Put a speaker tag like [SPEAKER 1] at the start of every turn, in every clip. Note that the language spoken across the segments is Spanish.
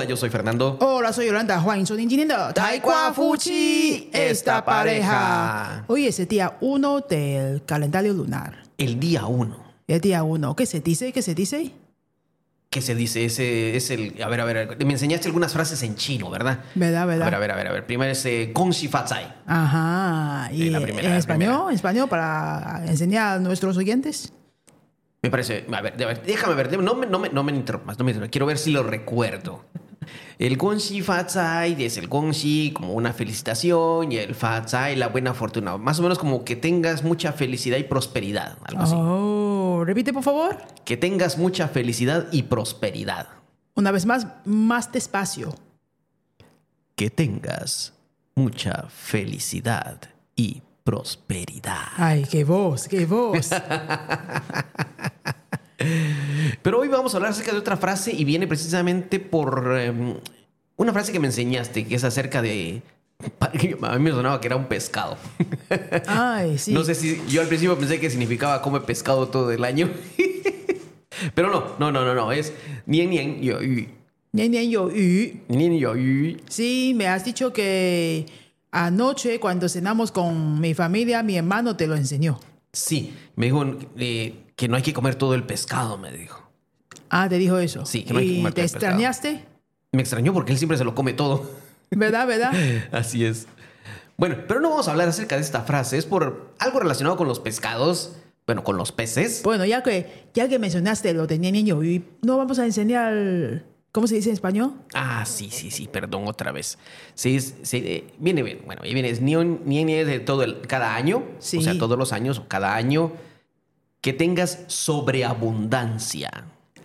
[SPEAKER 1] Hola, yo soy Fernando.
[SPEAKER 2] Hola, soy Yolanda. Juan, soy Ingeniero. Taikwa Fuchi, esta pareja. Hoy es el día 1 del calendario lunar.
[SPEAKER 1] El día 1.
[SPEAKER 2] El día 1. ¿Qué se dice? ¿Qué se dice?
[SPEAKER 1] ¿Qué se dice? Ese es el. A ver, a ver, me enseñaste algunas frases en chino, ¿verdad?
[SPEAKER 2] ¿Verdad, verdad?
[SPEAKER 1] A ver, a ver, a ver. A ver. Primero es eh, Fatsai.
[SPEAKER 2] Ajá. ¿Y eh,
[SPEAKER 1] la primera,
[SPEAKER 2] en
[SPEAKER 1] la
[SPEAKER 2] español? Primera. ¿En español para enseñar a nuestros oyentes?
[SPEAKER 1] Me parece. A ver, a ver déjame ver. No me, no me, no me interrumpas, no me interrumpas. Quiero ver si lo recuerdo. El Gong Xi Fa Zai es el Gong Xi como una felicitación y el Fa Zai la buena fortuna. Más o menos como que tengas mucha felicidad y prosperidad. Algo así.
[SPEAKER 2] Oh, repite por favor.
[SPEAKER 1] Que tengas mucha felicidad y prosperidad.
[SPEAKER 2] Una vez más, más despacio.
[SPEAKER 1] Que tengas mucha felicidad y prosperidad.
[SPEAKER 2] Ay, qué voz, qué voz.
[SPEAKER 1] Pero hoy vamos a hablar acerca de otra frase y viene precisamente por em, una frase que me enseñaste, que es acerca de... A mí me sonaba que era un pescado.
[SPEAKER 2] Ay, sí.
[SPEAKER 1] No sé si yo al principio pensé que significaba come pescado todo el año. Pero no, no, no, no, no. Es nien nien yo yu.
[SPEAKER 2] Nien nien yo yu.
[SPEAKER 1] Nien yo yu.
[SPEAKER 2] Sí, me has dicho que anoche cuando cenamos con mi familia, mi hermano te lo enseñó.
[SPEAKER 1] Sí, me dijo eh, que no hay que comer todo el pescado, me dijo.
[SPEAKER 2] Ah, te dijo eso.
[SPEAKER 1] Sí, que no hay que
[SPEAKER 2] ¿Y
[SPEAKER 1] comer
[SPEAKER 2] te
[SPEAKER 1] pescado.
[SPEAKER 2] extrañaste?
[SPEAKER 1] Me extrañó porque él siempre se lo come todo.
[SPEAKER 2] ¿Verdad, verdad?
[SPEAKER 1] Así es. Bueno, pero no vamos a hablar acerca de esta frase. Es por algo relacionado con los pescados. Bueno, con los peces.
[SPEAKER 2] Bueno, ya que, ya que mencionaste lo de niño y no vamos a enseñar, ¿cómo se dice en español?
[SPEAKER 1] Ah, sí, sí, sí, perdón otra vez. Sí, sí, eh, viene bien. Bueno, ahí viene. Es ni un- ni ni de todo el, cada año.
[SPEAKER 2] Sí.
[SPEAKER 1] O sea, todos los años o cada año. Que tengas sobreabundancia.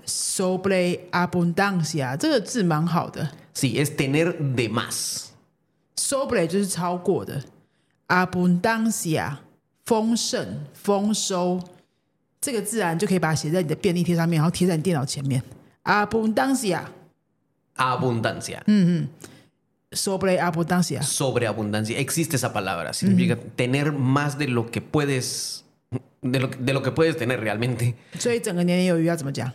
[SPEAKER 2] sobreabundancia，这个字蛮好的。
[SPEAKER 1] Sí, es tener de más.
[SPEAKER 2] sobre 就是超过的，abundancia 丰盛、丰收，这个自然就可以把它写在你的便利贴上面，然后贴在你电脑前面。abundancia
[SPEAKER 1] Abundancia.
[SPEAKER 2] sobre
[SPEAKER 1] abundancia，Sobreabundancia. Existe esa palabra. Significa tener más de lo que puedes. De lo, de lo que puedes tener realmente.
[SPEAKER 2] 所以整个年年有余要怎么讲？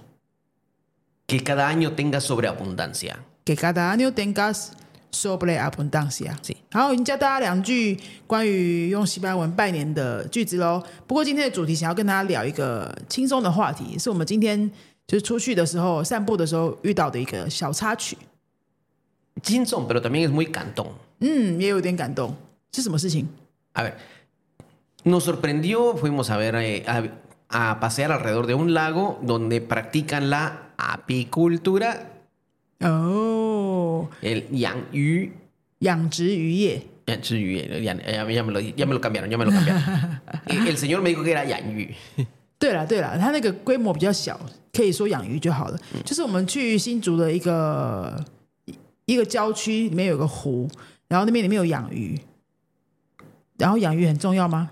[SPEAKER 1] Que cada año tengas sobreabundancia.
[SPEAKER 2] 给 cada año tengas sobre abundancia。
[SPEAKER 1] Sí.
[SPEAKER 2] 好，已经教大家两句关于用西班牙文拜年的句子喽。不过今天的主题想要跟大家聊一个轻松的话题，是我们今天就是出去的时候、散步的时候遇到的一个小插曲。
[SPEAKER 1] Chinson, pero también es muy cantón.
[SPEAKER 2] 嗯，也有点感动。是什么事情？
[SPEAKER 1] A ver, nos sorprendió, fuimos a ver, eh, a, a pasear alrededor de un lago donde practican la apicultura,
[SPEAKER 2] 哦
[SPEAKER 1] ，el yang yu.
[SPEAKER 2] 养殖渔业。
[SPEAKER 1] Ya, sí, ya, ya- ya- ya me lo, ya me lo cambiaron, ya me lo cambiaron. Eh, el señor me dijo que era yang yu.
[SPEAKER 2] 对了对了，它那个规模比较小，可以说养鱼就好了。就是我们去新竹的一个一一个郊区，里面有个湖，然后那边里面有养鱼。然后养鱼很重要吗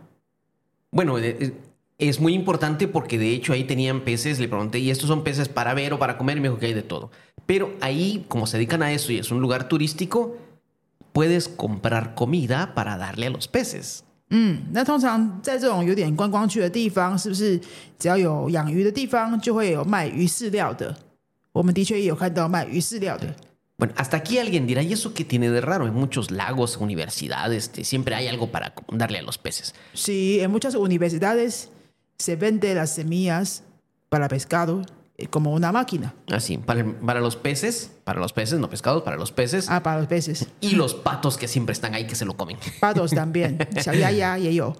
[SPEAKER 1] ？Bueno, eh, eh, es muy importante porque de hecho ahí tenían peces, le pregunté, ¿y estos son peces para ver o para comer? Y me dijo que hay de todo. Pero ahí, como se dedican a eso y es un lugar turístico, puedes comprar comida para darle a los peces.
[SPEAKER 2] 嗯，那通常在这种有点观光区的地方，是不是只要有养鱼的地方，就会有卖鱼饲料的？我们的确也有看到卖鱼饲料的。
[SPEAKER 1] Bueno, hasta aquí alguien dirá, ¿y eso qué tiene de raro? En muchos lagos, universidades, este, siempre hay algo para darle a los peces.
[SPEAKER 2] Sí, en muchas universidades se vende las semillas para pescado eh, como una máquina.
[SPEAKER 1] Así, para, para los peces, para los peces, no pescados, para los peces.
[SPEAKER 2] Ah, para los peces.
[SPEAKER 1] Y los patos que siempre están ahí que se lo comen.
[SPEAKER 2] Patos también，小鸭鸭也有。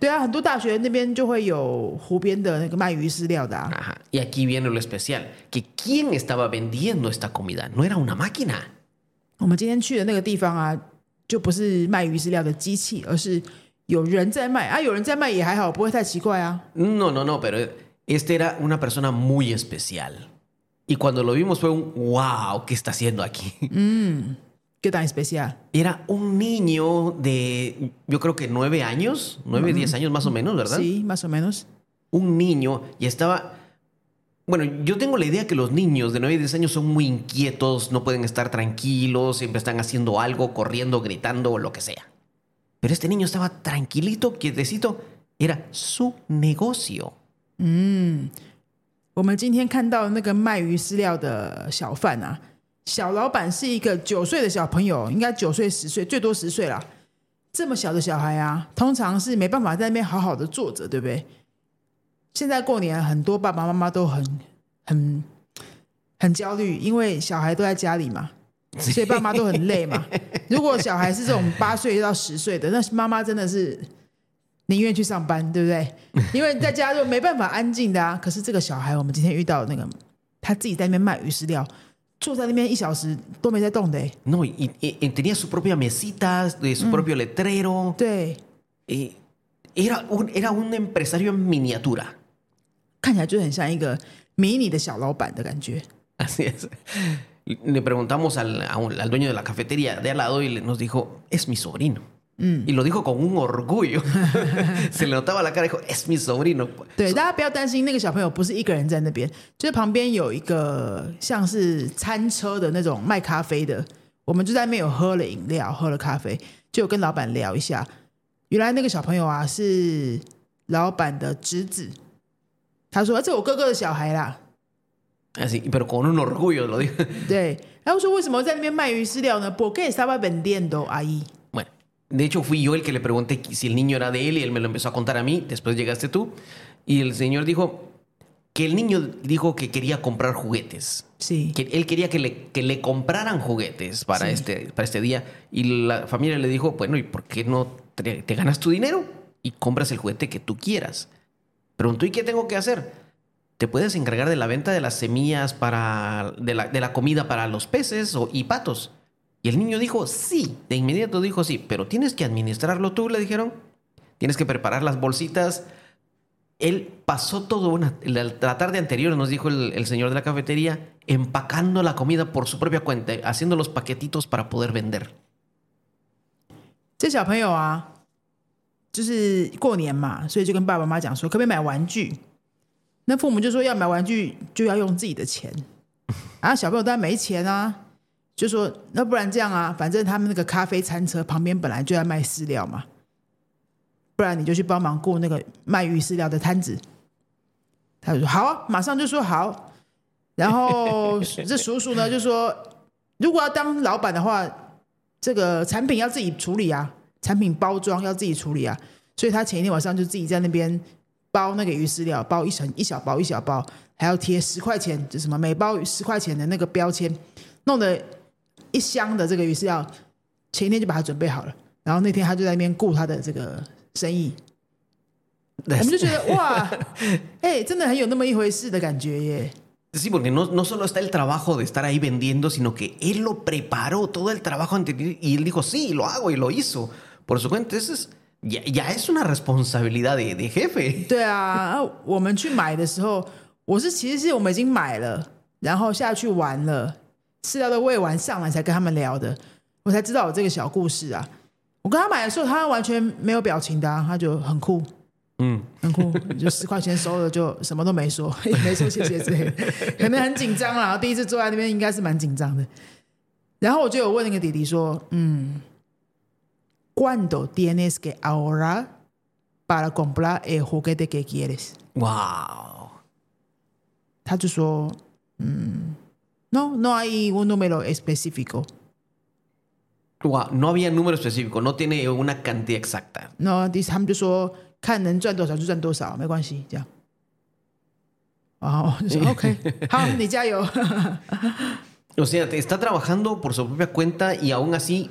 [SPEAKER 2] 对啊，很多大学那边就会有湖边的那个卖鱼饲料的、啊。
[SPEAKER 1] Ajá. Y aquí viene lo especial, que quién estaba vendiendo esta comida no era una máquina.
[SPEAKER 2] 我们今天去的那个地方啊，就不是卖鱼饲料的机器，而是 有人在卖啊。有人在卖也还好，不会太奇怪啊。
[SPEAKER 1] No, no, no, pero este era una persona muy especial. Y cuando lo vimos fue un wow, ¿qué está haciendo aquí?
[SPEAKER 2] ¿Qué tan especial?
[SPEAKER 1] Era un niño de, yo creo que nueve años, nueve, diez años más o menos, ¿verdad?
[SPEAKER 2] Sí, más o menos.
[SPEAKER 1] Un niño y estaba... Bueno, yo tengo la idea que los niños de 9 y 10 años son muy inquietos, no pueden estar tranquilos, siempre están haciendo algo, corriendo, gritando o lo que sea. Pero este niño estaba tranquilito, quietecito, era su negocio.
[SPEAKER 2] 我们今天看到那个卖鱼饲料的小贩啊，小老板是一个九岁的小朋友，应该九岁十岁，最多十岁啦。这么小的小孩啊，通常是没办法在那边好好的坐着，对不对？现在过年，很多爸爸妈妈都很很很焦虑，因为小孩都在家里嘛，所以爸妈都很累嘛。如果小孩是这种八岁到十岁的，那妈妈真的是宁愿去上班，对不对？因为在家就没办法安静的啊。可是这个小孩，我们今天遇到那个，他自己在那边卖鱼饲料，坐在那边一小时都没在动的、欸。
[SPEAKER 1] No, y, y- y tenía su propia mesita, su propio letrero.
[SPEAKER 2] 对
[SPEAKER 1] ，eh, era, un, era un empresario en miniatura.
[SPEAKER 2] 看起来就很像一个迷你的小老板的感觉。
[SPEAKER 1] Así es. Le preguntamos al, a un- al dueño de la cafetería de al lado y nos dijo, es mi sobrino. Mm. Y lo dijo con un orgullo. Se le notaba la cara y dijo, es mi sobrino.
[SPEAKER 2] 对，大家不要担心，那个小朋友不是一个人在那边，就是旁边有一个像是餐车的那种卖咖啡的，我们就在那边有喝了饮料，喝了咖啡，就跟老板聊一下。原来那个小朋友啊是老板的侄子，他说：“啊这我哥哥的小孩啦。
[SPEAKER 1] Así, pero con un orgullo lo
[SPEAKER 2] digo. Ah, sí. ¿Por qué estaba vendiendo ahí?
[SPEAKER 1] Bueno, de hecho fui yo el que le pregunté si el niño era de él y él me lo empezó a contar a mí. Después llegaste tú y el señor dijo que el niño dijo que quería comprar juguetes.
[SPEAKER 2] Sí.
[SPEAKER 1] Que él quería que le, que le compraran juguetes para,
[SPEAKER 2] sí.
[SPEAKER 1] este, para este día. Y la familia le dijo, bueno, ¿y por qué no te, te ganas tu dinero y compras el juguete que tú quieras? Preguntó, ¿y qué tengo que hacer? Te puedes encargar de la venta de las semillas para, de, la, de la comida para los peces o, y patos. Y el niño dijo, sí, de inmediato dijo sí, pero tienes que administrarlo tú, le dijeron. Tienes que preparar las bolsitas. Él pasó todo una, la, la tarde anterior, nos dijo el, el señor de la cafetería, empacando la comida por su propia cuenta, haciendo los paquetitos para poder vender.
[SPEAKER 2] 这小朋友啊，就是过年嘛，所以就跟爸爸妈妈讲说，可不可以买玩具？ 那父母就说要买玩具就要用自己的钱，啊，小朋友当然没钱啊，就说那不然这样啊，反正他们那个咖啡餐车旁边本来就在卖饲料嘛，不然你就去帮忙雇那个卖鱼饲料的摊子。他就说好啊，马上就说好。然后 这叔叔呢就说，如果要当老板的话，这个产品要自己处理啊，产品包装要自己处理啊，所以他前一天晚上就自己在那边包那个鱼饲料，包一小一小包一小包，还要贴十块钱，就什么每包十块钱的那个标签，弄得一箱的这个鱼饲料，前一天就把它准备好了，然后那天他就在那边顾他的这个生意，我们就觉得哇，哎、真的很有那么一回事的感觉耶。
[SPEAKER 1] Sí, porque no, no solo está el trabajo de estar ahí vendiendo, sino que él lo preparó, todo el trabajo anterior, y él dijo, sí, lo hago, y lo hizo por su cuenta. Eso es, ya, ya es una responsabilidad de, de jefe.
[SPEAKER 2] 对啊，啊我们去买的时候，我是其实是我们已经买了，然后下去玩了，饲料都喂完上来才跟他们聊的，我才知道有这个小故事啊。我跟他买的时候，他完全没有表情的、啊，他就很酷，
[SPEAKER 1] 嗯，
[SPEAKER 2] 很酷，就十块钱收了就什么都没说，也没说谢谢之类的，可能很紧张啦。第一次坐在那边应该是蛮紧张的。然后我就有问那个弟弟说：“嗯 ，¿Cuándo tienes que ahorrar para comprar el juguete que quieres？”
[SPEAKER 1] Wow.
[SPEAKER 2] 他就说：“嗯，no no hay un número específico。
[SPEAKER 1] Wow, No había número específico, no tiene una cantidad exacta.
[SPEAKER 2] 那第他们就说看能赚多少就赚多少，没关系，这样。哦，就说 OK，好，你加油。
[SPEAKER 1] O sea, te está trabajando por su propia cuenta y aún así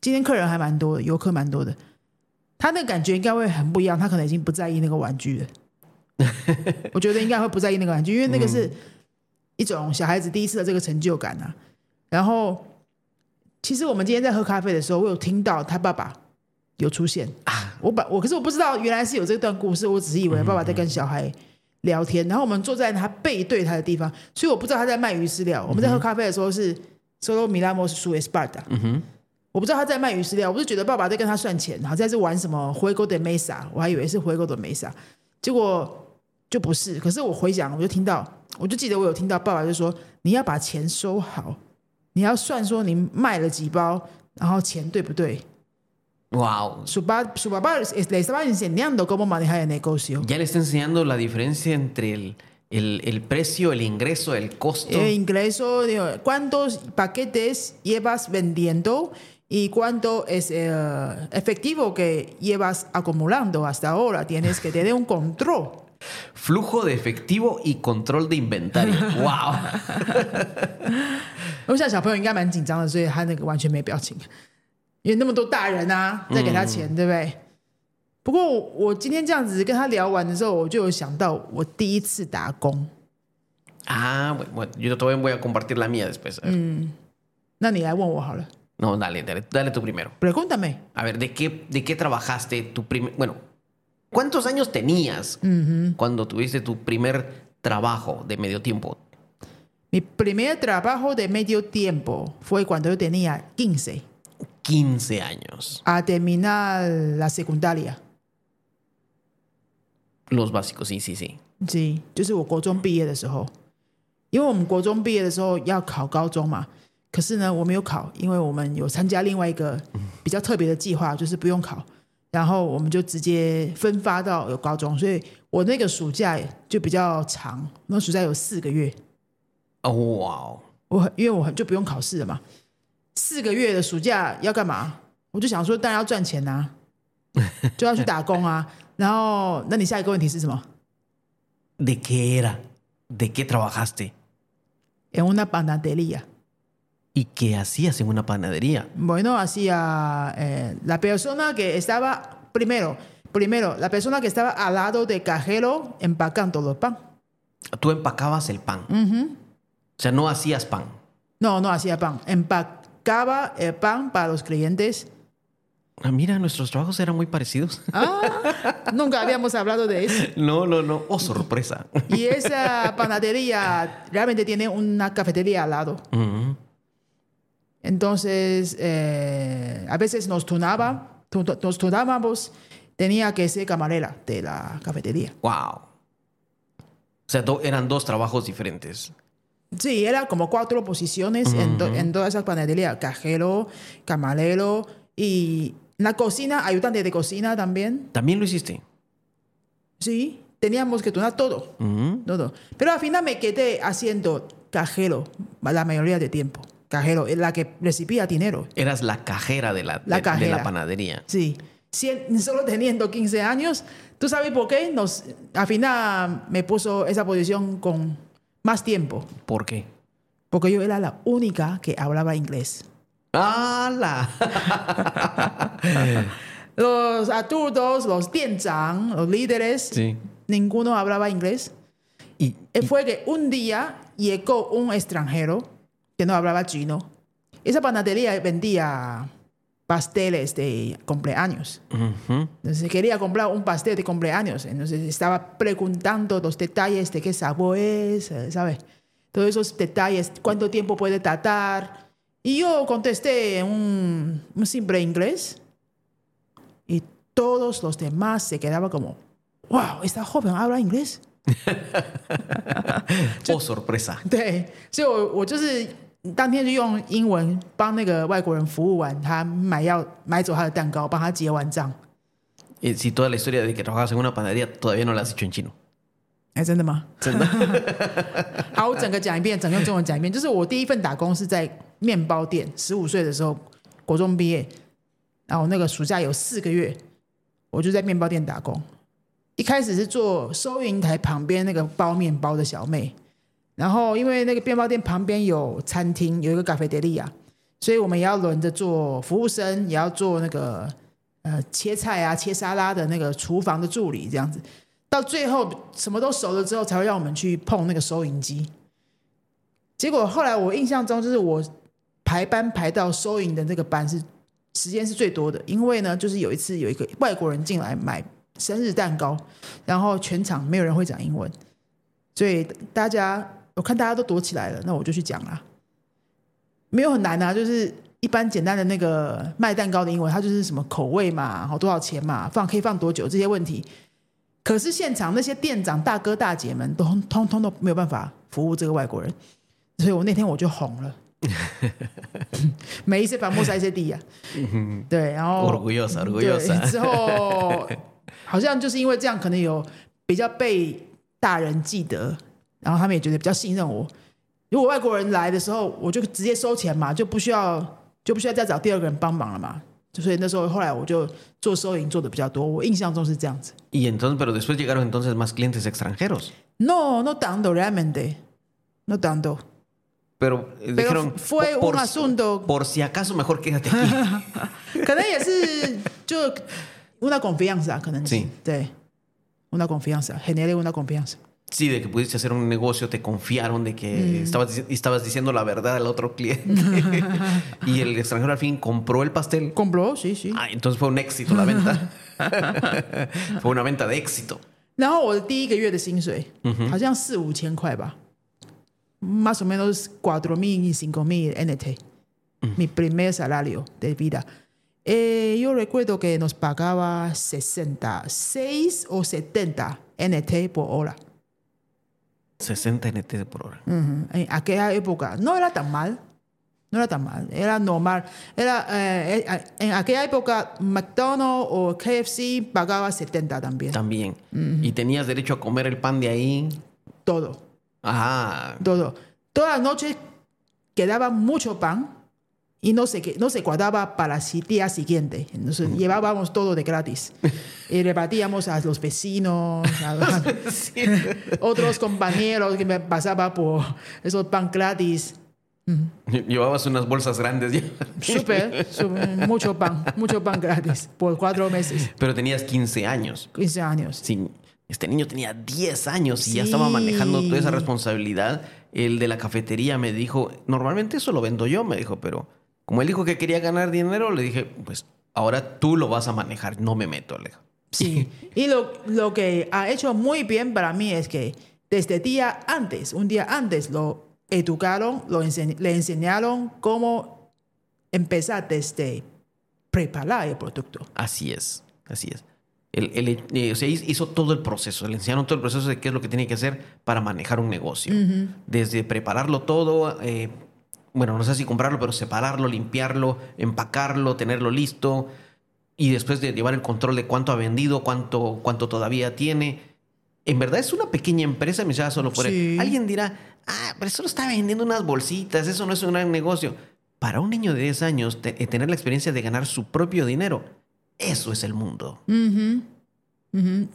[SPEAKER 2] 今天客人还蛮多的，游客蛮多的，他那个感觉应该会很不一样，他可能已经不在意那个玩具了。我觉得应该会不在意那个玩具，因为那个是一种小孩子第一次的这个成就感啊。然后，其实我们今天在喝咖啡的时候，我有听到他爸爸有出现啊。我把我可是我不知道原来是有这段故事，我只是以为爸爸在跟小孩聊天，然后我们坐在他背对他的地方，所以我不知道他在卖鱼饲料。我们在喝咖啡的时候是，solo miramos su espalda。嗯哼，我不知道他在卖鱼饲料，我是觉得爸爸在跟他算钱，好像是玩什么 juego de mesa，我还以为是 juego de mesa，结果就不是。可是我回想，我就听到，我就记得我有听到爸爸就说：“你要把钱收好，你要算说你卖了几包，然后钱对不对？”
[SPEAKER 1] Wow.
[SPEAKER 2] Su, pa- su papá es- le estaba enseñando cómo manejar el negocio.
[SPEAKER 1] Ya le está enseñando la diferencia entre el, el- el precio, el ingreso, el costo.
[SPEAKER 2] El ingreso, digo, cuántos paquetes llevas vendiendo y cuánto es eh, efectivo que llevas acumulando hasta ahora. Tienes que tener un control.
[SPEAKER 1] Flujo de efectivo y control de inventario. wow.
[SPEAKER 2] 我想小朋友应该蛮紧张的，所以他那个完全没表情，因为那么多大人啊在给他钱，对不对？不过我我今天这样子跟他聊完的时候，我就有想到我第一次打工。
[SPEAKER 1] Ah, bueno, bueno, yo también voy a compartir la mía después. A ver.
[SPEAKER 2] 那你来问我好了
[SPEAKER 1] No, dale, dale, dale tú primero.
[SPEAKER 2] ，pregúntame。
[SPEAKER 1] A ver, ¿de qué, de qué trabajaste tu primer... Bueno, ¿cuántos años tenías cuando tuviste tu primer trabajo de medio tiempo?
[SPEAKER 2] Mi primer trabajo de medio tiempo fue cuando yo tenía 15
[SPEAKER 1] 15 años.
[SPEAKER 2] a terminar la secundaria。
[SPEAKER 1] Los básicos, sí, sí, sí.
[SPEAKER 2] sí，就是我国中毕业的时候，因为我们国中毕业的时候要考高中嘛， 可是呢我没有考，因为我们有参加另外一个比较特别的计划，就是不用考，然后我们就直接分发到有高中，所以我那个暑假就比较长，那暑假有四个月
[SPEAKER 1] ，Oh, wow.
[SPEAKER 2] 我很因为我很就不用考试了嘛，四个月的暑假要干嘛？我就想说，当然要赚钱呐、就要去打工啊。然后，那你下一个问题是什么
[SPEAKER 1] ¿De qué era? ¿De qué
[SPEAKER 2] trabajaste?？En una panadería.
[SPEAKER 1] ¿Y qué hacías en una panadería?
[SPEAKER 2] Bueno, hacía eh, la persona que estaba primero, primero la persona que estaba al lado de cajero empacando los pan.
[SPEAKER 1] Tú empacabas el pan. O sea, no hacías pan.
[SPEAKER 2] No, no hacía pan, empacaba el pan para los clientes.
[SPEAKER 1] Ah, mira, nuestros trabajos eran muy parecidos.
[SPEAKER 2] Ah, nunca habíamos hablado de eso.
[SPEAKER 1] No, no, no. Oh, sorpresa.
[SPEAKER 2] Y esa panadería realmente tiene una cafetería al lado.
[SPEAKER 1] Ujú.
[SPEAKER 2] Entonces, eh, a veces nos turnaba, tu- tu- nos turnábamos, tenía que ser camarera de la cafetería.
[SPEAKER 1] Wow. O sea, do- eran dos trabajos diferentes.
[SPEAKER 2] Sí, era como cuatro posiciones en, to- en toda esa panadería, cajero, camarero y la cocina, ayudante de cocina también.
[SPEAKER 1] ¿También lo hiciste?
[SPEAKER 2] Sí, teníamos que turnar todo, todo. Pero al final me quedé haciendo cajero la mayoría de tiempo. Cajero, la que recibía dinero.
[SPEAKER 1] Eras la cajera de la,
[SPEAKER 2] La
[SPEAKER 1] de- de
[SPEAKER 2] cajera.
[SPEAKER 1] la panadería.
[SPEAKER 2] Sí, Cien- solo teniendo 15 años. ¿Tú sabes por qué? Nos, al final me puso esa posición con más tiempo,
[SPEAKER 1] ¿Por qué?
[SPEAKER 2] porque yo era la única que hablaba inglés.
[SPEAKER 1] ¡Hala!
[SPEAKER 2] Los adultos, los tienzang, los líderes,
[SPEAKER 1] Sí.
[SPEAKER 2] ninguno hablaba inglés.
[SPEAKER 1] Y,
[SPEAKER 2] Eh, Fue que un día llegó un extranjero que no hablaba chino. Esa panadería vendía pasteles de cumpleaños.
[SPEAKER 1] Ujú.
[SPEAKER 2] Entonces quería comprar un pastel de cumpleaños. Entonces estaba preguntando los detalles de qué sabor es, eh, ¿sabes? Todos esos detalles, cuánto tiempo puede tardar. Y yo contesté en un, un simple inglés. Y todos los demás se quedaban como, wow, esta joven habla inglés.
[SPEAKER 1] Oh, sorpresa.
[SPEAKER 2] 对，所以我我就是 当天就用英文帮那个外国人服务完，他买要买走他的蛋糕，帮他结完账。
[SPEAKER 1] Eh, si toda la historia de que trabajabas en una panadería todavía no la has hecho en chino.
[SPEAKER 2] 哎，真的吗？真的。好，我整个讲一遍，整个中文讲一遍。就是我第一份打工是在面包店，十五岁的时候，国中毕业，然后那个暑假有四个月，我就在面包店打工。一开始是做收银台旁边那个包面包的小妹，然后因为那个面包店旁边有餐厅，有一个咖啡德利亚，所以我们也要轮着做服务生，也要做那个呃切菜啊、切沙拉的那个厨房的助理这样子。到最后什么都熟了之后，才会让我们去碰那个收银机。结果后来我印象中，就是我排班排到收银的那个班是时间是最多的，因为呢，就是有一次有一个外国人进来买生日蛋糕，然后全场没有人会讲英文，所以大家我看大家都躲起来了，那我就去讲啦。没有很难啊，就是一般简单的那个卖蛋糕的英文，它就是什么口味嘛，好多少钱嘛，放可以放多久这些问题。可是现场那些店长大哥大姐们都通通都没有办法服务这个外国人，所以我那天我就红了。每一次把莫塞塞地呀，对，然后对之后好像就是因为这样，可能有比较被大人记得，然后他们也觉得比较信任我。如果外国人来的时候，我就直接收钱嘛，就不需要就不需要再找第二个人帮忙了嘛。所以那时候后来我就做收银做的比较多，我印象中是这样子。
[SPEAKER 1] Y entonces, pero después llegaron entonces más clientes extranjeros.
[SPEAKER 2] No, no tanto realmente, no tanto.
[SPEAKER 1] Pero, eh,
[SPEAKER 2] Pero
[SPEAKER 1] dijeron,
[SPEAKER 2] fue
[SPEAKER 1] "Por-
[SPEAKER 2] un asunto-
[SPEAKER 1] Por si acaso, mejor quédate aquí.
[SPEAKER 2] 可能也是就 una confianza，可能是
[SPEAKER 1] Sí
[SPEAKER 2] 对 una confianza, generé una confianza。
[SPEAKER 1] Sí, de que pudiste hacer un negocio, te confiaron de que estabas, dici- estabas diciendo la verdad al otro cliente. y el extranjero al fin compró el pastel.
[SPEAKER 2] compró，sí sí。
[SPEAKER 1] Ah, entonces fue un éxito la venta. fue una venta de éxito.
[SPEAKER 2] 然后我的第一个月的薪水好像四五千块吧，más o menos cuatro mil y cinco mil NT。Mi primer salario de vida. Eh, yo recuerdo que nos pagaba 66 o 70 NT por hora.
[SPEAKER 1] 60 NT por hora.
[SPEAKER 2] Ujú. En aquella época no era tan mal, no era tan mal, era normal. Era, eh, eh, en aquella época McDonald's o KFC pagaba 70 también,
[SPEAKER 1] También. Y tenías derecho a comer el pan de ahí.
[SPEAKER 2] todo,
[SPEAKER 1] Ah,
[SPEAKER 2] todo. Toda la noche quedaba mucho pan y no se, no se guardaba para el día siguiente. Entonces llevábamos todo de gratis y repartíamos a los vecinos, a los- otros compañeros que me pasaba por esos pan gratis.
[SPEAKER 1] llevabas unas bolsas grandes ya.
[SPEAKER 2] Súper, mucho pan, mucho pan gratis por cuatro meses,
[SPEAKER 1] Pero tenías 15 años.
[SPEAKER 2] 15 años.
[SPEAKER 1] Sí, este niño tenía 10 años y ya
[SPEAKER 2] Sí.
[SPEAKER 1] estaba manejando toda esa responsabilidad. El de la cafetería me dijo, normalmente eso lo vendo yo, me dijo, pero como él dijo que quería ganar dinero, le dije, pues ahora tú lo vas a manejar, no me meto, Alejo.
[SPEAKER 2] Sí. Y lo, lo que ha hecho muy bien para mí es que desde día antes, un día antes, lo educaron, lo ense- le enseñaron cómo empezar desde preparar el producto.
[SPEAKER 1] Así es, así es. Él, él, eh, o sea, hizo todo el proceso, le enseñaron todo el proceso de qué es lo que tiene que hacer para manejar un negocio. Desde prepararlo todo, eh, bueno, no sé si comprarlo, pero separarlo, limpiarlo, empacarlo, tenerlo listo y después de llevar el control de cuánto ha vendido, cuánto, cuánto todavía tiene. En verdad es una pequeña empresa me llama solo por
[SPEAKER 2] sí.
[SPEAKER 1] Alguien dirá, ah, pero solo está vendiendo unas bolsitas, eso no es un gran negocio. Para un niño de 10 años, te, eh, tener la experiencia de ganar su propio dinero, eso es el mundo.
[SPEAKER 2] Mm -hmm. Mm -hmm.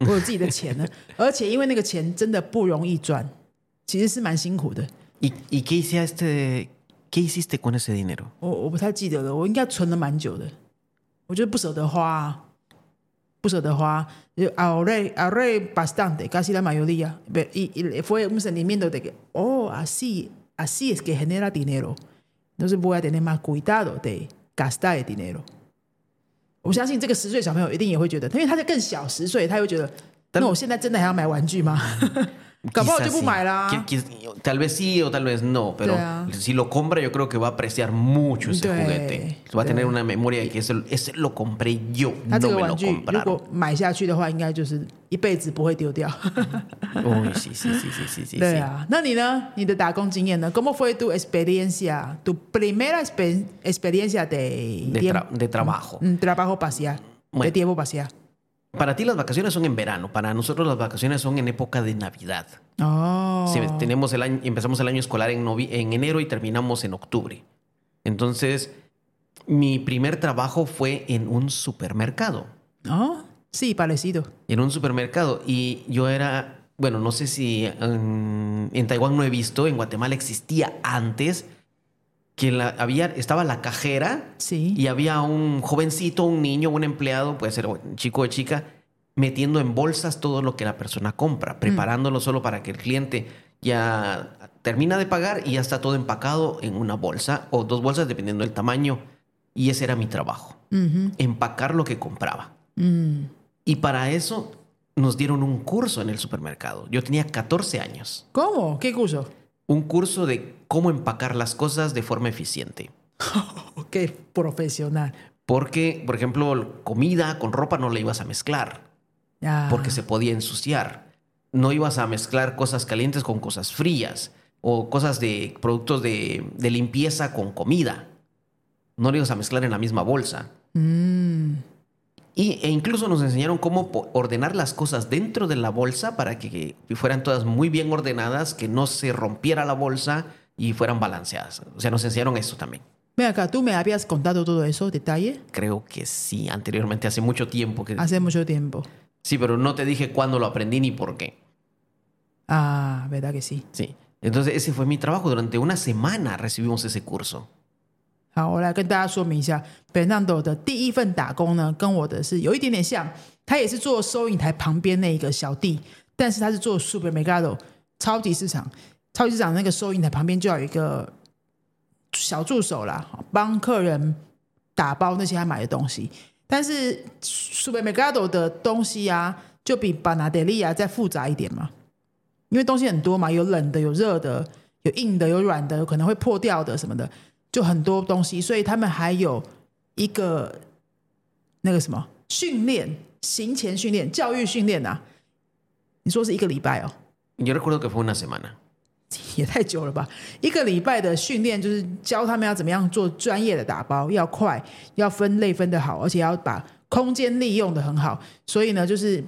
[SPEAKER 2] 我有自己的钱了，而且因为那个钱真的不容易赚，其实是蛮辛苦的。
[SPEAKER 1] ¿Y, y qué, hiciste, qué hiciste con ese dinero?
[SPEAKER 2] 我我不太记得了，我应该存了蛮久的，我就不舍得花、啊，不舍得花。就 ahorré ahorré bastante, casi la mayoría. Y, y fue un sentimiento de que, oh, así, así es que genera dinero. Entonces voy a tener más cuidado de gastar el dinero. 我相信这个十岁小朋友一定也会觉得，因为他在更小十岁，他会觉得，那我现在真的还要买玩具吗？
[SPEAKER 1] Capaz
[SPEAKER 2] yo
[SPEAKER 1] sí. Tal vez sí o tal vez no, pero si lo compra yo creo que va a apreciar mucho ese juguete. Va a tener una memoria de que ese, lo compré yo,
[SPEAKER 2] ah,
[SPEAKER 1] no me lo compraron. Uy, sí, sí, sí, sí, sí, sí.
[SPEAKER 2] ¿Cómo fue tu experiencia, tu primera experiencia de...
[SPEAKER 1] De, tra de trabajo.
[SPEAKER 2] Un, trabajo parcial,
[SPEAKER 1] bueno.
[SPEAKER 2] de tiempo?
[SPEAKER 1] Para ti las vacaciones son en verano, para nosotros las vacaciones son en época de Navidad.
[SPEAKER 2] Oh,
[SPEAKER 1] tenemos el año, empezamos el año escolar en, novi- en enero y terminamos en octubre. Entonces, mi primer trabajo fue en un supermercado.
[SPEAKER 2] oh, sí, parecido.
[SPEAKER 1] En un supermercado. Y yo era, bueno, no sé si en, en Taiwán no he visto, en Guatemala existía antes, que la, había, estaba la cajera
[SPEAKER 2] Sí.
[SPEAKER 1] y había un jovencito, un niño, un empleado, puede ser un chico o chica, metiendo en bolsas todo lo que la persona compra, preparándolo solo para que el cliente ya termina de pagar y ya está todo empacado en una bolsa o dos bolsas dependiendo del tamaño. Y ese era mi trabajo, empacar lo que compraba.
[SPEAKER 2] mm,
[SPEAKER 1] Y para eso nos dieron un curso en el supermercado. Yo tenía 14 años.
[SPEAKER 2] ¿Cómo? ¿Qué curso?
[SPEAKER 1] Un curso de cómo empacar las cosas de forma eficiente.
[SPEAKER 2] Qué profesional.
[SPEAKER 1] Porque, por ejemplo, comida con ropa no la ibas a mezclar, porque se podía ensuciar. No ibas a mezclar cosas calientes con cosas frías o cosas de productos de, de limpieza con comida. No lo ibas a mezclar en la misma bolsa.
[SPEAKER 2] Mm.
[SPEAKER 1] Y, e incluso nos enseñaron cómo ordenar las cosas dentro de la bolsa para que, fueran todas muy bien ordenadas, que no se rompiera la bolsa y fueran balanceadas. O sea, nos enseñaron eso también.
[SPEAKER 2] Ven acá, ¿tú me habías contado todo eso, detalle?
[SPEAKER 1] Creo que sí, anteriormente, hace mucho tiempo. Que...
[SPEAKER 2] Hace mucho tiempo.
[SPEAKER 1] Sí, pero no te dije cuándo lo aprendí ni por qué.
[SPEAKER 2] Ah, ¿verdad que sí?
[SPEAKER 1] Sí. Entonces, ese fue mi trabajo. Durante una semana recibimos ese curso.
[SPEAKER 2] 好，我来跟大家说明一下，Benando 的第一份打工呢，跟我的是有一点点像，他也是做收银台旁边那一个小弟，但是他是做 Supermercado 超级市场，超级市场那个收银台旁边就有一个小助手啦，帮客人打包那些他买的东西。但是 Supermercado 的东西啊，就比 Banadelia 再复杂一点嘛，因为东西很多嘛，有冷的，有热的，有硬的，有软的，有可能会破掉的什么的。就很多东西，所以他们还有一个那个什么训练，行前训练、教育训练啊。你说是一个礼拜哦
[SPEAKER 1] ，Yo recuerdo que fue una semana.
[SPEAKER 2] 也太久了吧？一个礼拜的训练就是教他们要怎么样做专业的打包，要快，要分类分得好，而且要把空间利用的很好。所以呢，就是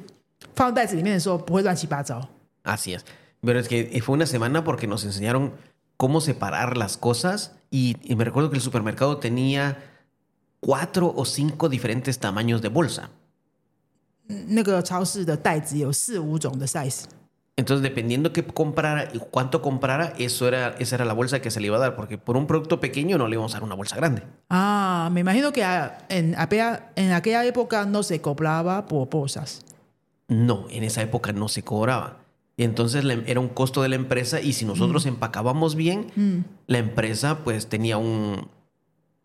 [SPEAKER 2] 放袋子里面的时候不会乱七八糟。
[SPEAKER 1] Así es. Pero es que fue una semana porque nos enseñaron cómo separar las cosas Y, me recuerdo que el supermercado tenía cuatro o cinco diferentes tamaños de bolsa. Entonces, dependiendo qué comprara y cuánto comprara, eso era, esa era la bolsa que se le iba a dar, porque por un producto pequeño no le íbamos a dar una bolsa grande.
[SPEAKER 2] Ah, me imagino que en aquella época no se cobraba por bolsas.
[SPEAKER 1] No, en esa época no se cobraba. Y entonces la- era un costo de la empresa y si nosotros empacábamos bien, la empresa pues tenía un...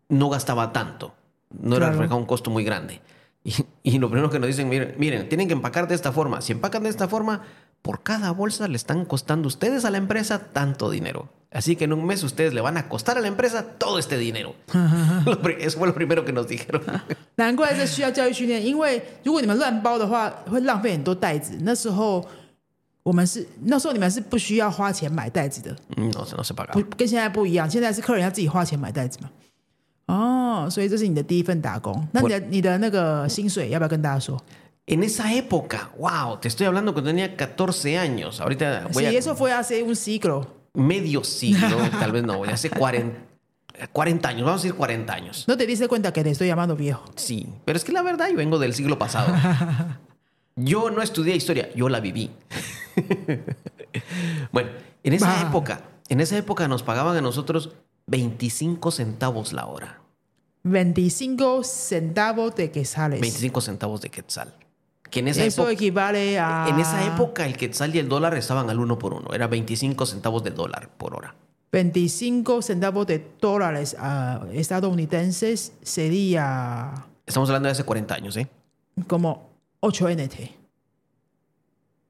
[SPEAKER 1] no gastaba tanto. No era
[SPEAKER 2] Claro.
[SPEAKER 1] reflejaba un costo muy grande. Y, y lo primero que nos dicen, miren, miren, tienen que empacar de esta forma. Si empacan de esta forma, por cada bolsa le están costando ustedes a la empresa tanto dinero. Así que en un mes ustedes le van a costar a la empresa todo este dinero. Lo pri- Eso fue lo primero que nos dijeron.
[SPEAKER 2] 难怪这需要教育训练，因为如果你们乱包的话，会浪费很多袋子。那时候 我们是那时候你们是不需要花钱买袋子的，
[SPEAKER 1] No, se- no se
[SPEAKER 2] 不
[SPEAKER 1] pagaba.
[SPEAKER 2] 跟现在不一样。现在是客人要自己花钱买袋子嘛。哦，所以这是你的第一份打工。那你的你的那个薪水要不要跟大家说？
[SPEAKER 1] En esa época, wow, te estoy hablando cuando tenía 14 años. Ahorita voy
[SPEAKER 2] Si
[SPEAKER 1] a
[SPEAKER 2] eso fue hace un siglo,
[SPEAKER 1] medio siglo, tal vez no, hace 40, 40 años, vamos a decir 40 años.
[SPEAKER 2] no te diste cuenta que te estoy llamando viejo.
[SPEAKER 1] Sí, pero es que la verdad yo vengo del siglo pasado. Yo no estudié historia, yo la viví. bueno, en esa
[SPEAKER 2] Bah.
[SPEAKER 1] época, en esa época nos pagaban a nosotros 25 centavos la hora.
[SPEAKER 2] 25 centavos de quetzales.
[SPEAKER 1] 25 centavos de quetzal. Que en esa,
[SPEAKER 2] Eso
[SPEAKER 1] época,
[SPEAKER 2] equivale a.
[SPEAKER 1] en esa época el quetzal y el dólar estaban al uno por uno. Era 25 centavos de dólar por hora.
[SPEAKER 2] 25 centavos de dólares ah, estadounidenses sería
[SPEAKER 1] Estamos hablando de hace 40 años, ¿eh?
[SPEAKER 2] como 8 NT.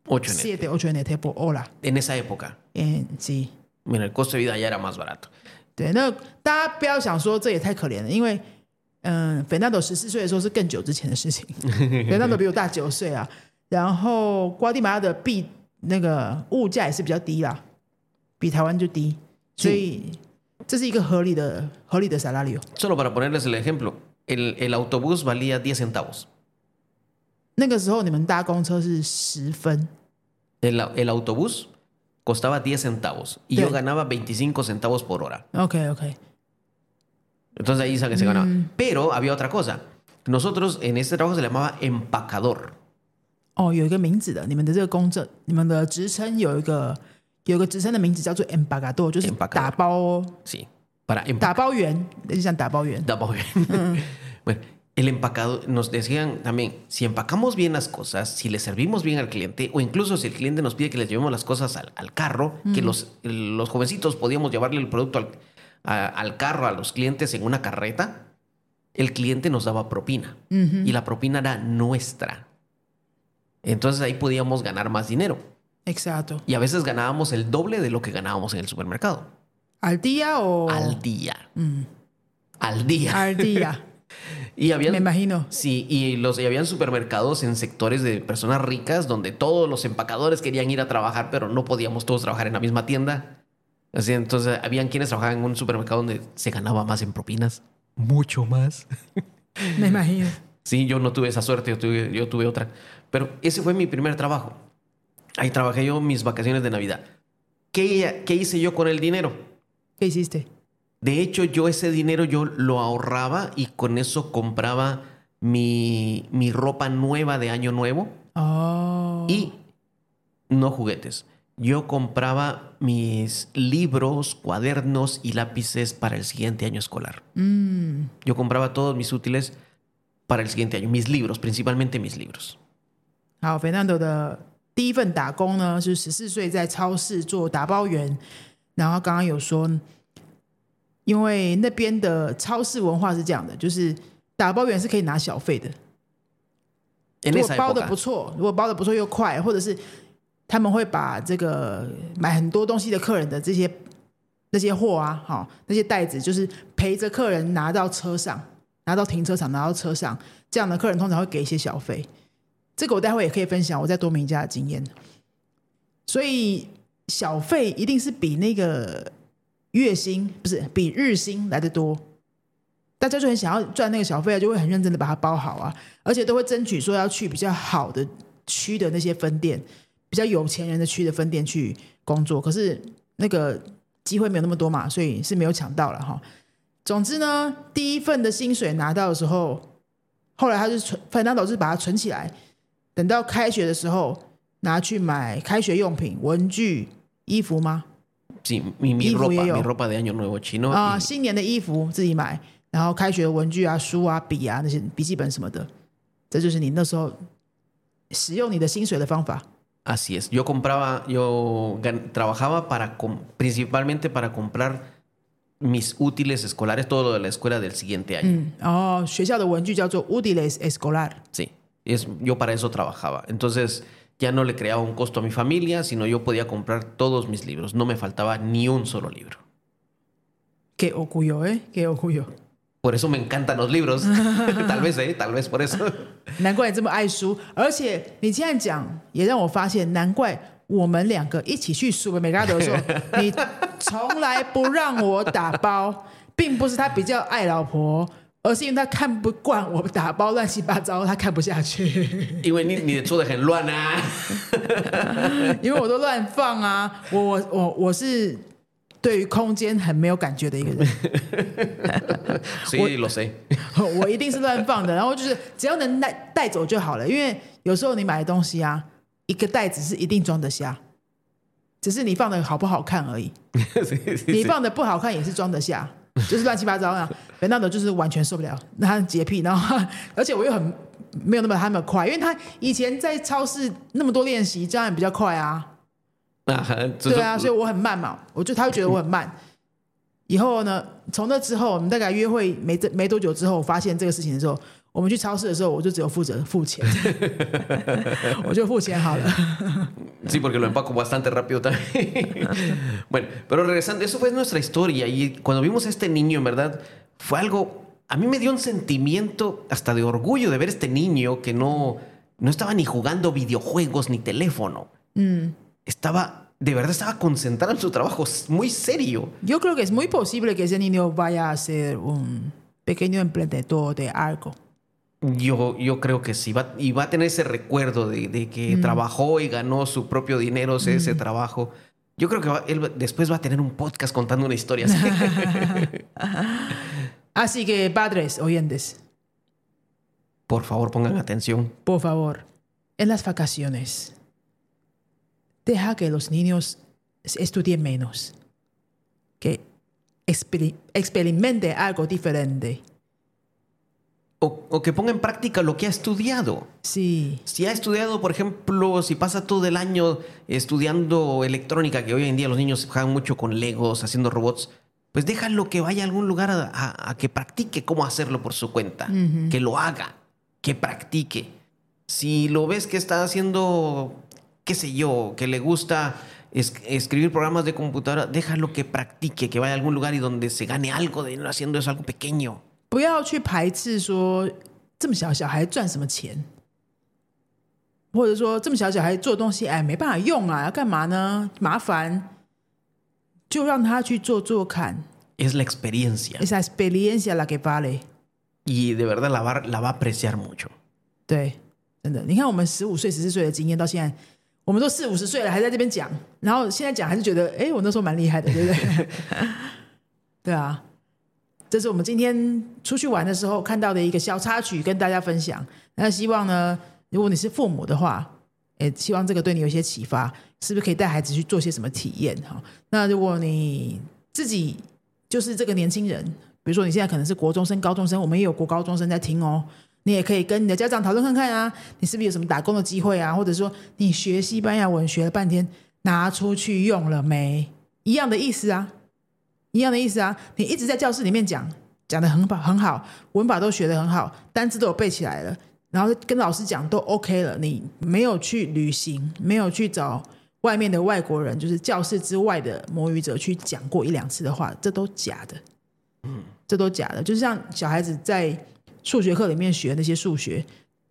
[SPEAKER 1] 8 en,
[SPEAKER 2] 7, 8 NT por hora.
[SPEAKER 1] en esa época.
[SPEAKER 2] 嗯，sí.
[SPEAKER 1] Mira, el costo de vida ya era más barato.
[SPEAKER 2] 对，那大家不要想说这也太可怜了，因为嗯，Fernando 十四岁的时候是更久之前的事情，Fernando 比我大九岁啊。然后瓜地马拉的币那个物价也是比较低啦，比台湾就低，所以这是一个合理的合理的 salario。
[SPEAKER 1] Solo para ponerles el ejemplo, el, el autobús valía 10 centavos.
[SPEAKER 2] 那个时候你们搭公车是十分，
[SPEAKER 1] El, el autobús costaba 10 centavos y
[SPEAKER 2] Sí.
[SPEAKER 1] yo ganaba 25 centavos por hora.
[SPEAKER 2] OK OK，
[SPEAKER 1] Entonces ahí que se ganaba. Pero había otra cosa. Nosotros en este trabajo se le llamaba empacador.
[SPEAKER 2] 哦，有一个名字的，你们的这个公证，你们的职称有一个有一个职称的名字叫做 embargador，就是
[SPEAKER 1] Empacador
[SPEAKER 2] 打包哦，
[SPEAKER 1] Sí, para empacar.
[SPEAKER 2] 打包员，就像打包员。
[SPEAKER 1] Estaba bien. bueno, el empacador, nos decían también, si empacamos bien las cosas, si le servimos bien al cliente, o incluso si el cliente nos pide que les llevemos las cosas al, al carro, que los, los jovencitos podíamos llevarle el producto al, a- al carro a los clientes en una carreta, el cliente nos daba propina. Y la propina era nuestra. Entonces ahí podíamos ganar más dinero.
[SPEAKER 2] Exacto.
[SPEAKER 1] Y a veces ganábamos el doble de lo que ganábamos en el supermercado.
[SPEAKER 2] ¿Al día o...?
[SPEAKER 1] Al día. Al día.
[SPEAKER 2] Al día.
[SPEAKER 1] y habían,
[SPEAKER 2] Me imagino.
[SPEAKER 1] Sí, y, los, y habían supermercados en sectores de personas ricas donde todos los empacadores querían ir a trabajar, pero no podíamos todos trabajar en la misma tienda. Así, entonces, habían quienes trabajaban en un supermercado donde se ganaba más en propinas. Mucho más.
[SPEAKER 2] Me imagino.
[SPEAKER 1] Sí, yo no tuve esa suerte, yo tuve, yo tuve otra. Pero ese fue mi primer trabajo. Ahí trabajé yo mis vacaciones de Navidad. ¿Qué, qué hice yo con el dinero?
[SPEAKER 2] ¿Qué hiciste?
[SPEAKER 1] De hecho, yo ese dinero yo lo ahorraba y con eso compraba mi, mi ropa nueva de año nuevo
[SPEAKER 2] Oh.
[SPEAKER 1] y no juguetes. Yo compraba mis libros, cuadernos y lápices para el siguiente año escolar.
[SPEAKER 2] Mm.
[SPEAKER 1] Yo compraba todos mis útiles para el siguiente año, mis libros, principalmente mis libros.
[SPEAKER 2] 好，Fernando 的第一份打工呢是十四岁在超市做打包员，然后刚刚有说， 因为那边的超市文化是这样的，就是打包员是可以拿小费的，如果包的不错，如果包的不错又快，或者是他们会把这个买很多东西的客人的这些那些货啊，好、那些袋子，就是陪着客人拿到车上，拿到停车场，拿到车上，这样的客人通常会给一些小费。这个我待会也可以分享我在多明家的经验。所以小费一定是比那个月薪不是比日薪来的多。大家就很想要赚那个小费啊，就会很认真的把它包好啊，而且都会争取说要去比较好的区的那些分店，比较有钱人的区的分店去工作。可是那个机会没有那么多嘛，所以是没有抢到了哈。总之呢，第一份的薪水拿到的时候，后来他就存，反正导致把它存起来，等到开学的时候拿去买开学用品、文具、衣服吗？
[SPEAKER 1] sí, mi, mi
[SPEAKER 2] Y
[SPEAKER 1] ropa,
[SPEAKER 2] fui yo.
[SPEAKER 1] mi ropa de año nuevo chino.
[SPEAKER 2] 啊、
[SPEAKER 1] y-
[SPEAKER 2] 新年的衣服自己买，然后开学的文具啊、书啊、笔啊那些笔记本什么的，这就是你那时候使用你的薪水的方法。
[SPEAKER 1] Así es. Yo compraba, yo gan- trabajaba para com- principalmente para comprar mis útiles escolares, todo lo de la escuela del siguiente año.
[SPEAKER 2] 嗯，然后学校的文具叫做 Utiles Escolar。
[SPEAKER 1] Sí, es, yo para eso trabajaba. Entonces ya no le creaba un costo a mi familia, sino yo podía comprar todos mis libros. No me faltaba ni un solo libro.
[SPEAKER 2] Qué orgullo, ¿eh? Qué orgullo。
[SPEAKER 1] Por eso me encantan los libros. tal vez, ¿eh? Tal vez por eso.
[SPEAKER 2] 难怪你这么爱书，而且你这样讲也让我发现，难怪我们两个一起去 Supermercado 的时候，你从来不让我打包，并不是他比较爱老婆， 而是因为他看不惯我打包乱七八糟，他看不下去。
[SPEAKER 1] Y bueno, ni, ni de hecho de Luana.
[SPEAKER 2] 因为我都乱放啊，我我我我是对于空间很没有感觉的一个人
[SPEAKER 1] ，Sí, lo sé.
[SPEAKER 2] 我一定是乱放的，然后就是只要能带带走就好了，因为有时候你买的东西啊，一个袋子是一定装得下，只是你放的好不好看而已。你放的不好看也是装得下，就是乱七八糟啊。本纳德就是完全受不了，那他洁癖，然后而且我又很没有那么他那么快，因为他以前在超市那么多练习，这样比较快啊。
[SPEAKER 1] Ajá, entonces-
[SPEAKER 2] 对啊，所以我很慢嘛，我就他会觉得我很慢。以后呢，从那之后，我们大概约会没这没多久之后，我发现这个事情的时候，我们去超市的时候，我就只有负责付钱，我就付钱好了。
[SPEAKER 1] Sí, porque lo empaco bastante rápido también. bueno, pero regresando, eso fue nuestra historia. Y cuando vimos a este niño, en verdad, fue algo. A mí me dio un sentimiento hasta de orgullo de ver este niño que no, no estaba ni jugando videojuegos ni teléfono. Estaba, de verdad, estaba concentrado en su trabajo, muy serio.
[SPEAKER 2] Yo creo que es muy posible que ese niño vaya a ser un pequeño emprendedor de algo.
[SPEAKER 1] Yo, yo creo que sí, va, y va a tener ese recuerdo de, de que trabajó y ganó su propio dinero, ese, ese trabajo. Yo creo que va- él después va a tener un podcast contando una historia así.
[SPEAKER 2] Así que padres oyentes,
[SPEAKER 1] Por favor, pongan atención.
[SPEAKER 2] por favor, en las vacaciones, deja que los niños estudien menos, que experi- experimente algo diferente.
[SPEAKER 1] O, o que ponga en práctica lo que ha estudiado.
[SPEAKER 2] Sí,
[SPEAKER 1] Si ha estudiado, por ejemplo, si pasa todo el año estudiando electrónica, que hoy en día los niños juegan mucho con Legos, haciendo robots, pues déjalo que vaya a algún lugar a, a- a que practique cómo hacerlo por su cuenta, que lo haga, que practique. Si lo ves que está haciendo, qué sé yo, que le gusta es- escribir programas de computadora, déjalo que practique, que vaya a algún lugar y donde se gane algo de haciendo eso, algo pequeño.
[SPEAKER 2] 不要去排斥说这么小小孩赚什么钱，或者说这么小小孩做东西，哎，没办法用啊，要干嘛呢？麻烦，就让他去做做看。
[SPEAKER 1] Es la experiencia.
[SPEAKER 2] Esa experiencia la que vale。
[SPEAKER 1] Y de verdad la va, la va a apreciar mucho.
[SPEAKER 2] 对，真的，你看我们十五岁、十四岁的经验，到现在我们都四五十岁了，还在这边讲，然后现在讲还是觉得，哎，我那时候蛮厉害的，对不对？对啊，这是我们今天出去玩的时候看到的一个小插曲，跟大家分享。那希望呢，如果你是父母的话，也，希望这个对你有一些启发，是不是可以带孩子去做些什么体验？哈，那如果你自己就是这个年轻人，比如说你现在可能是国中生、高中生，我们也有国高中生在听哦。你也可以跟你的家长讨论看看啊，你是不是有什么打工的机会啊？或者说你学西班牙文学了半天，拿出去用了没？一样的意思啊，一样的意思啊。你一直在教室里面讲，讲的很好很好，文法都学的很好，单词都有背起来了，然后跟老师讲都 OK 了，你没有去旅行，没有去找外面的外国人，就是教室之外的母语者去讲过一两次的话，这都假的。嗯，这都假的。就是像小孩子在数学课里面学那些数学，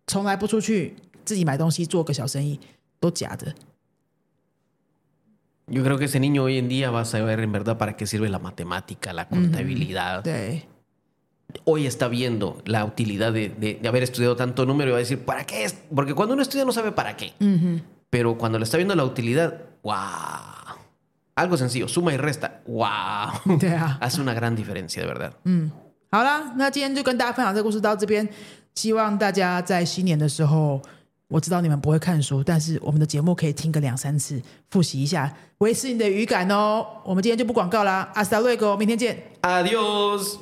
[SPEAKER 2] 从来不出去自己买东西做个小生意，都假的。
[SPEAKER 1] Yo creo que ese niño hoy en día va a saber en verdad para qué sirve la matemática, la contabilidad.
[SPEAKER 2] 对
[SPEAKER 1] Hoy está viendo la utilidad de, de- de haber estudiado tanto número y va a decir, ¿para qué es? Porque cuando uno estudia no sabe para qué. Pero cuando le está viendo la utilidad, ¡wow! Algo sencillo, suma y resta, ¡wow!
[SPEAKER 2] 对啊，
[SPEAKER 1] Hace una gran diferencia, de verdad.
[SPEAKER 2] 好啦，那今天就跟大家分享这个故事到这边。希望大家在新年的时候， 我知道你们不会看书，但是我们的节目可以听个两三次，复习一下，维持你的语感哦。我们今天就不广告啦，阿斯达瑞哥，明天见
[SPEAKER 1] ，Adios。